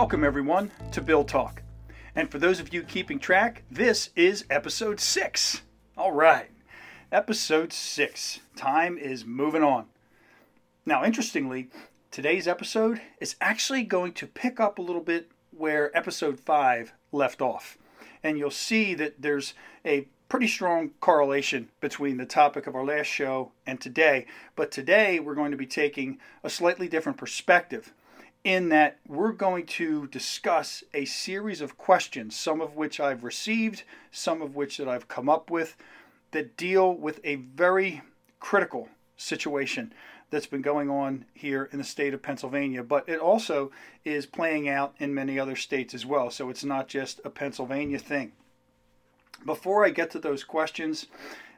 Welcome, everyone, to Bill Talk. And for those of you keeping track, this is episode six. All right, episode six. Time is moving on. Now, interestingly, today's episode is actually going to pick up a little bit where episode five left off. And you'll see that there's a pretty strong correlation between the topic of our last show and today. But today we're going to be taking a slightly different perspective in that we're going to discuss a series of questions, some of which I've received, some of which that I've come up with, that deal with a very critical situation that's been going on here in the state of Pennsylvania, but it also is playing out in many other states as well. So it's not just a Pennsylvania thing. Before I get to those questions,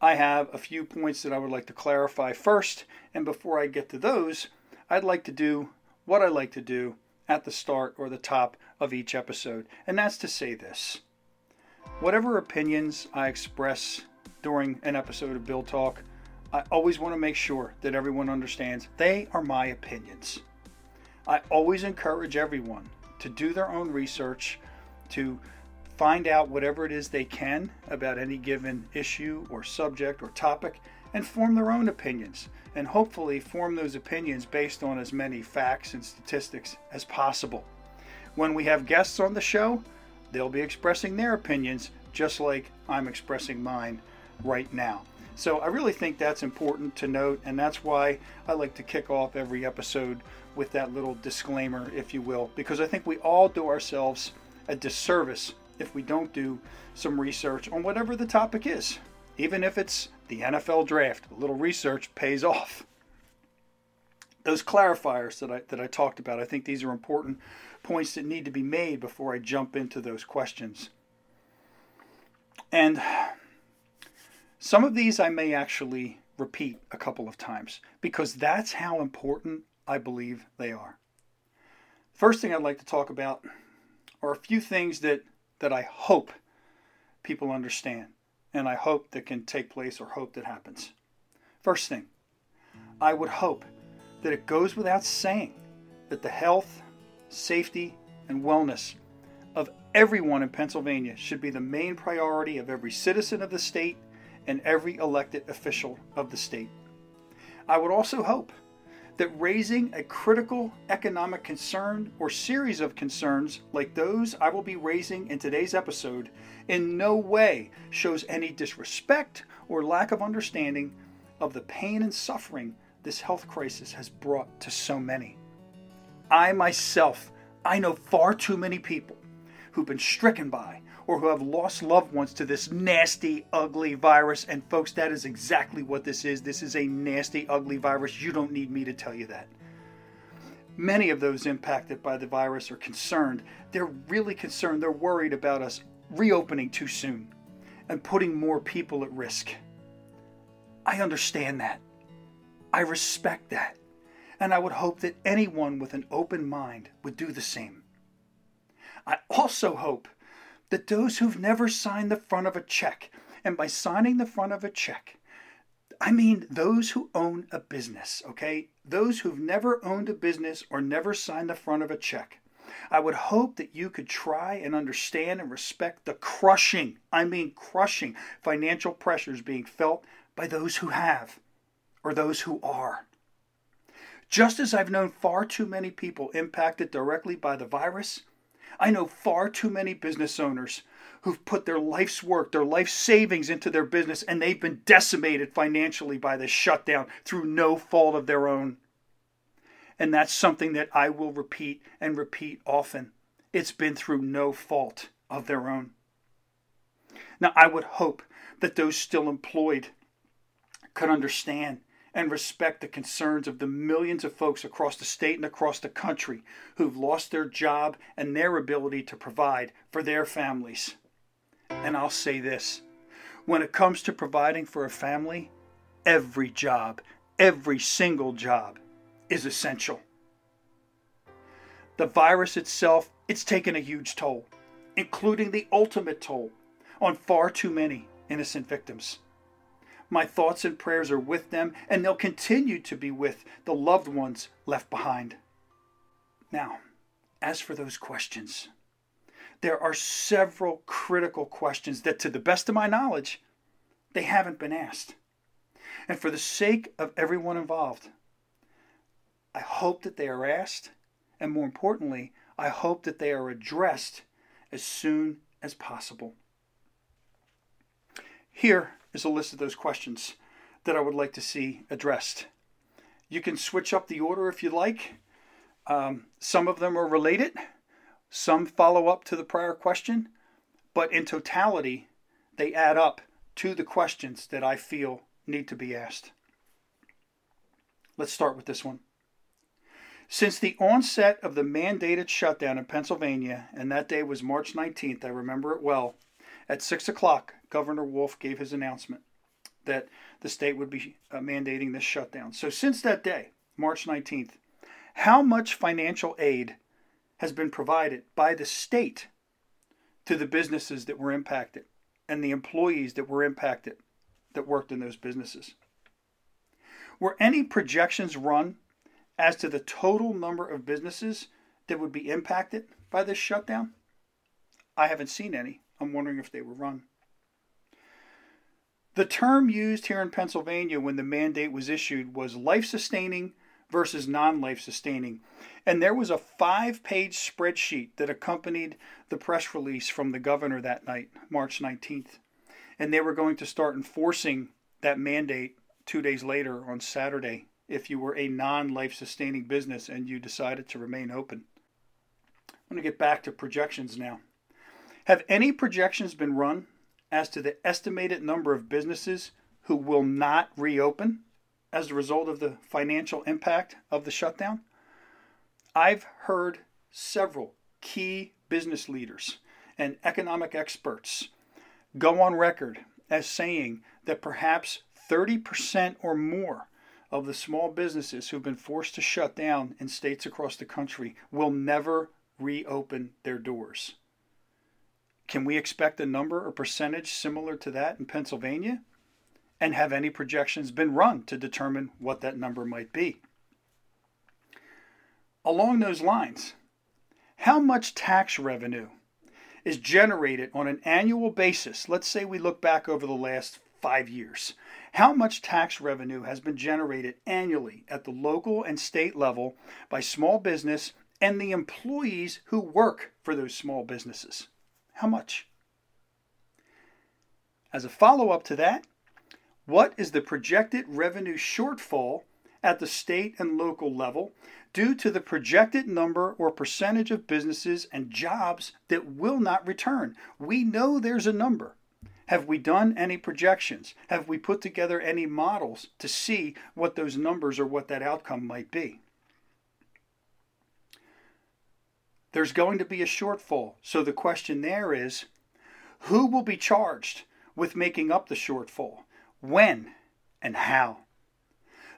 I have a few points that I would like to clarify first. And before I get to those, I'd like to do what I like to do at the start or the top of each episode, and that's to say this. Whatever opinions I express during an episode of Bill Talk, I always want to make sure that everyone understands they are my opinions. I always encourage everyone to do their own research, to find out whatever it is they can about any given issue or subject or topic, and form their own opinions and hopefully form those opinions based on as many facts and statistics as possible. When we have guests on the show, they'll be expressing their opinions just like I'm expressing mine right now. So I really think that's important to note, and that's why I like to kick off every episode with that little disclaimer, if you will, because I think we all do ourselves a disservice if we don't do some research on whatever the topic is, even if it's the NFL draft. A little research pays off. Those clarifiers that I, that I talked about, I think these are important points that need to be made before I jump into those questions. And some of these I may actually repeat a couple of times because that's how important I believe they are. First thing I'd like to talk about are a few things that, that I hope people understand and I hope that can take place or hope that happens. First thing, I would hope that it goes without saying that the health, safety, and wellness of everyone in Pennsylvania should be the main priority of every citizen of the state and every elected official of the state. I would also hope that raising a critical economic concern or series of concerns like those I will be raising in today's episode in no way shows any disrespect or lack of understanding of the pain and suffering this health crisis has brought to so many. I myself, I know far too many people who've been stricken by or who have lost loved ones to this nasty, ugly virus. And folks, that is exactly what this is. This is a nasty, ugly virus. You don't need me to tell you that. Many of those impacted by the virus are concerned. They're really concerned. They're worried about us reopening too soon and putting more people at risk. I understand that. I respect that. And I would hope that anyone with an open mind would do the same. I also hope that those who've never signed the front of a check, and by signing the front of a check, I mean those who own a business, okay? Those who've never owned a business or never signed the front of a check. I would hope that you could try and understand and respect the crushing, I mean crushing, financial pressures being felt by those who have or those who are. Just as I've known far too many people impacted directly by the virus, I know far too many business owners who've put their life's work, their life savings into their business, and they've been decimated financially by this shutdown through no fault of their own. And that's something that I will repeat and repeat often. It's been through no fault of their own. Now, I would hope that those still employed could understand and respect the concerns of the millions of folks across the state and across the country who've lost their job and their ability to provide for their families. And I'll say this when it comes to providing for a family, every job, every single job is essential. The virus itself, it's taken a huge toll, including the ultimate toll on far too many innocent victims. My thoughts and prayers are with them, and they'll continue to be with the loved ones left behind. Now, as for those questions, there are several critical questions that, to the best of my knowledge, they haven't been asked. And for the sake of everyone involved, I hope that they are asked, and more importantly, I hope that they are addressed as soon as possible. Here is a list of those questions that I would like to see addressed. You can switch up the order if you like. Um, some of them are related, some follow up to the prior question, but in totality, they add up to the questions that I feel need to be asked. Let's start with this one. Since the onset of the mandated shutdown in Pennsylvania, and that day was March 19th, I remember it well, at 6 o'clock, Governor Wolf gave his announcement that the state would be uh, mandating this shutdown. So, since that day, March 19th, how much financial aid has been provided by the state to the businesses that were impacted and the employees that were impacted that worked in those businesses? Were any projections run as to the total number of businesses that would be impacted by this shutdown? I haven't seen any. I'm wondering if they were run. The term used here in Pennsylvania when the mandate was issued was life sustaining versus non life sustaining. And there was a five page spreadsheet that accompanied the press release from the governor that night, March 19th. And they were going to start enforcing that mandate two days later on Saturday, if you were a non life sustaining business and you decided to remain open. I'm going to get back to projections now. Have any projections been run as to the estimated number of businesses who will not reopen as a result of the financial impact of the shutdown? I've heard several key business leaders and economic experts go on record as saying that perhaps 30% or more of the small businesses who've been forced to shut down in states across the country will never reopen their doors. Can we expect a number or percentage similar to that in Pennsylvania? And have any projections been run to determine what that number might be? Along those lines, how much tax revenue is generated on an annual basis? Let's say we look back over the last five years. How much tax revenue has been generated annually at the local and state level by small business and the employees who work for those small businesses? How much? As a follow up to that, what is the projected revenue shortfall at the state and local level due to the projected number or percentage of businesses and jobs that will not return? We know there's a number. Have we done any projections? Have we put together any models to see what those numbers or what that outcome might be? There's going to be a shortfall. So the question there is who will be charged with making up the shortfall? When and how?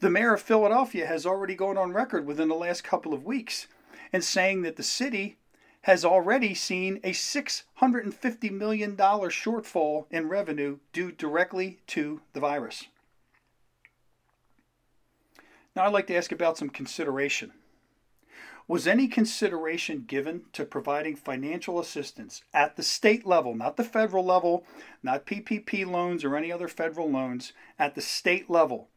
The mayor of Philadelphia has already gone on record within the last couple of weeks and saying that the city has already seen a $650 million shortfall in revenue due directly to the virus. Now, I'd like to ask about some consideration. Was any consideration given to providing financial assistance at the state level, not the federal level, not PPP loans or any other federal loans, at the state level?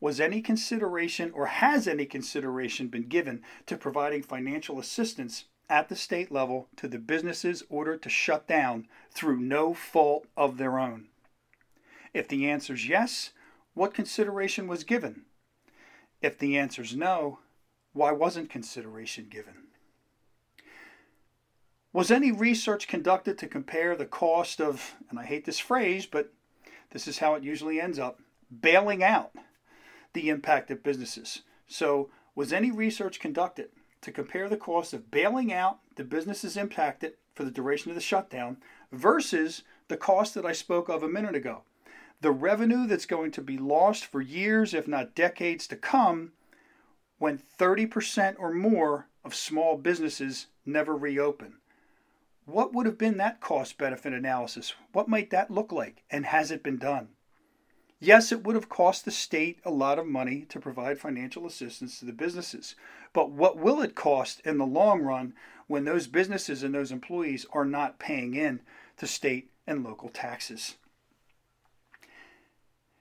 Was any consideration or has any consideration been given to providing financial assistance at the state level to the businesses ordered to shut down through no fault of their own? If the answer is yes, what consideration was given? If the answer is no, why wasn't consideration given? Was any research conducted to compare the cost of, and I hate this phrase, but this is how it usually ends up, bailing out the impact of businesses? So, was any research conducted to compare the cost of bailing out the businesses impacted for the duration of the shutdown versus the cost that I spoke of a minute ago. The revenue that's going to be lost for years, if not decades to come, when 30% or more of small businesses never reopen. What would have been that cost benefit analysis? What might that look like? And has it been done? Yes, it would have cost the state a lot of money to provide financial assistance to the businesses, but what will it cost in the long run when those businesses and those employees are not paying in to state and local taxes?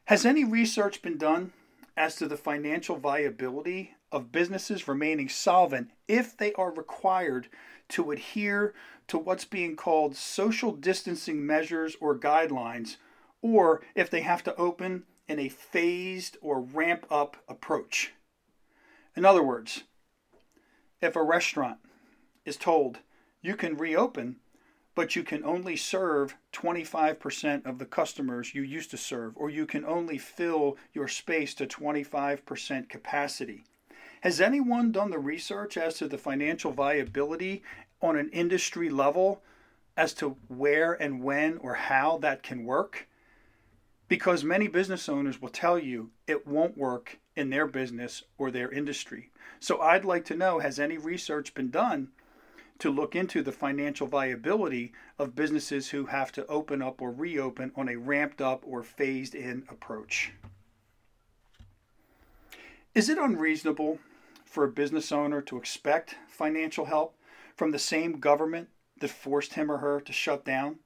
Has any research been done as to the financial viability of businesses remaining solvent if they are required to adhere to what's being called social distancing measures or guidelines, or if they have to open in a phased or ramp up approach. In other words, if a restaurant is told you can reopen, but you can only serve 25% of the customers you used to serve, or you can only fill your space to 25% capacity. Has anyone done the research as to the financial viability on an industry level as to where and when or how that can work? Because many business owners will tell you it won't work in their business or their industry. So I'd like to know has any research been done to look into the financial viability of businesses who have to open up or reopen on a ramped up or phased in approach? Is it unreasonable for a business owner to expect financial help from the same government that forced him or her to shut down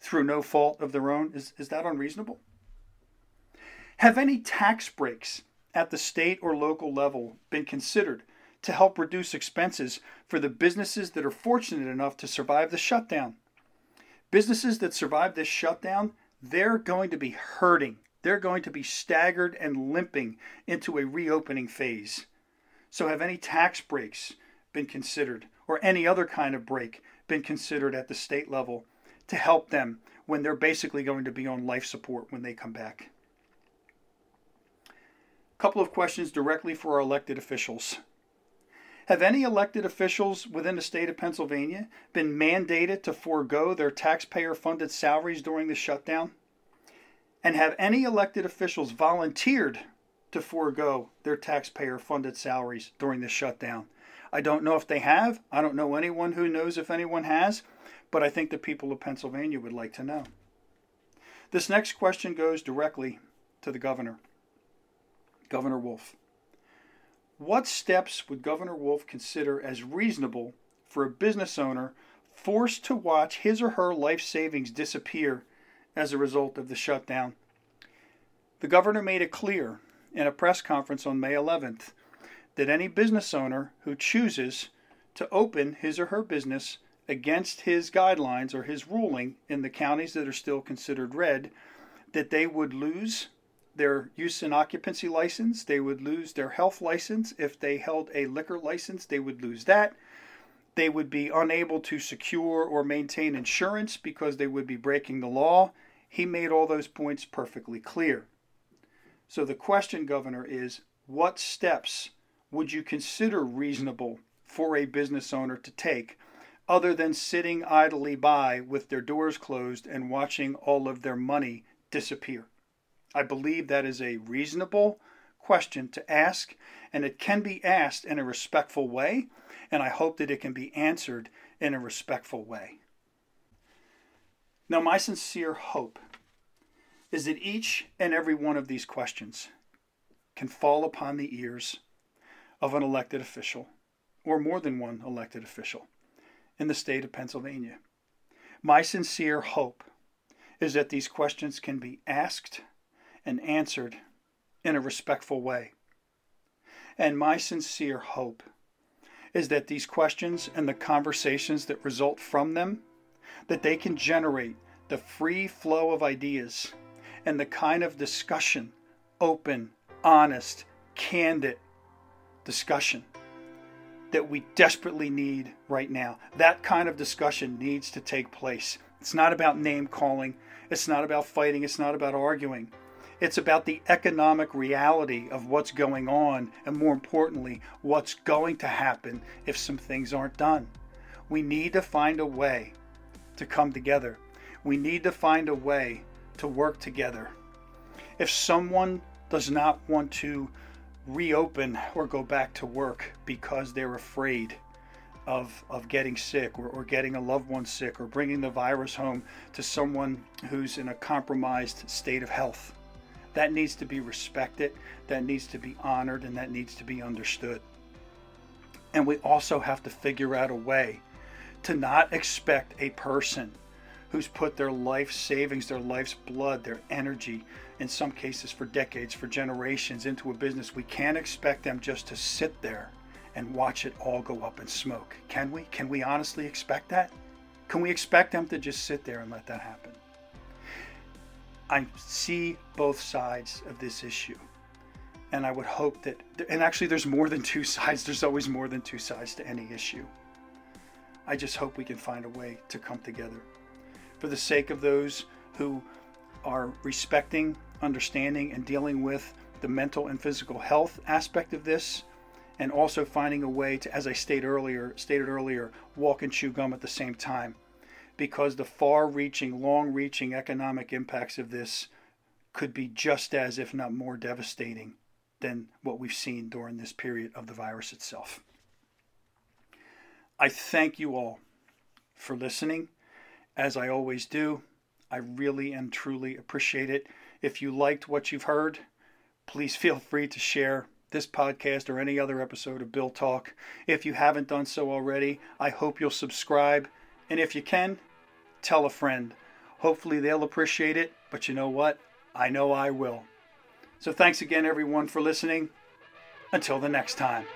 through no fault of their own? Is, is that unreasonable? Have any tax breaks at the state or local level been considered to help reduce expenses for the businesses that are fortunate enough to survive the shutdown? Businesses that survive this shutdown, they're going to be hurting. They're going to be staggered and limping into a reopening phase. So, have any tax breaks been considered or any other kind of break been considered at the state level to help them when they're basically going to be on life support when they come back? couple of questions directly for our elected officials. Have any elected officials within the state of Pennsylvania been mandated to forego their taxpayer funded salaries during the shutdown? And have any elected officials volunteered to forego their taxpayer funded salaries during the shutdown? I don't know if they have. I don't know anyone who knows if anyone has, but I think the people of Pennsylvania would like to know. This next question goes directly to the governor. Governor Wolf. What steps would Governor Wolf consider as reasonable for a business owner forced to watch his or her life savings disappear as a result of the shutdown? The governor made it clear in a press conference on May 11th that any business owner who chooses to open his or her business against his guidelines or his ruling in the counties that are still considered red, that they would lose their use and occupancy license, they would lose their health license. If they held a liquor license, they would lose that. They would be unable to secure or maintain insurance because they would be breaking the law. He made all those points perfectly clear. So the question, Governor, is what steps would you consider reasonable for a business owner to take other than sitting idly by with their doors closed and watching all of their money disappear? I believe that is a reasonable question to ask, and it can be asked in a respectful way, and I hope that it can be answered in a respectful way. Now, my sincere hope is that each and every one of these questions can fall upon the ears of an elected official, or more than one elected official, in the state of Pennsylvania. My sincere hope is that these questions can be asked and answered in a respectful way. And my sincere hope is that these questions and the conversations that result from them that they can generate the free flow of ideas and the kind of discussion, open, honest, candid discussion that we desperately need right now. That kind of discussion needs to take place. It's not about name calling, it's not about fighting, it's not about arguing. It's about the economic reality of what's going on, and more importantly, what's going to happen if some things aren't done. We need to find a way to come together. We need to find a way to work together. If someone does not want to reopen or go back to work because they're afraid of, of getting sick or, or getting a loved one sick or bringing the virus home to someone who's in a compromised state of health, That needs to be respected, that needs to be honored, and that needs to be understood. And we also have to figure out a way to not expect a person who's put their life savings, their life's blood, their energy, in some cases for decades, for generations, into a business. We can't expect them just to sit there and watch it all go up in smoke. Can we? Can we honestly expect that? Can we expect them to just sit there and let that happen? I see both sides of this issue. And I would hope that, and actually, there's more than two sides. There's always more than two sides to any issue. I just hope we can find a way to come together. For the sake of those who are respecting, understanding, and dealing with the mental and physical health aspect of this, and also finding a way to, as I stated earlier, stated earlier, walk and chew gum at the same time, because the far-reaching, long-reaching economic impacts of this could be just as, if not more, devastating than what we've seen during this period of the virus itself. I thank you all for listening, as I always do. I really and truly appreciate it. If you liked what you've heard, please feel free to share this podcast or any other episode of Bill Talk. If you haven't done so already, I hope you'll subscribe. And if you can, tell a friend. Hopefully they'll appreciate it, but you know what? I know I will. So thanks again, everyone, for listening. Until the next time.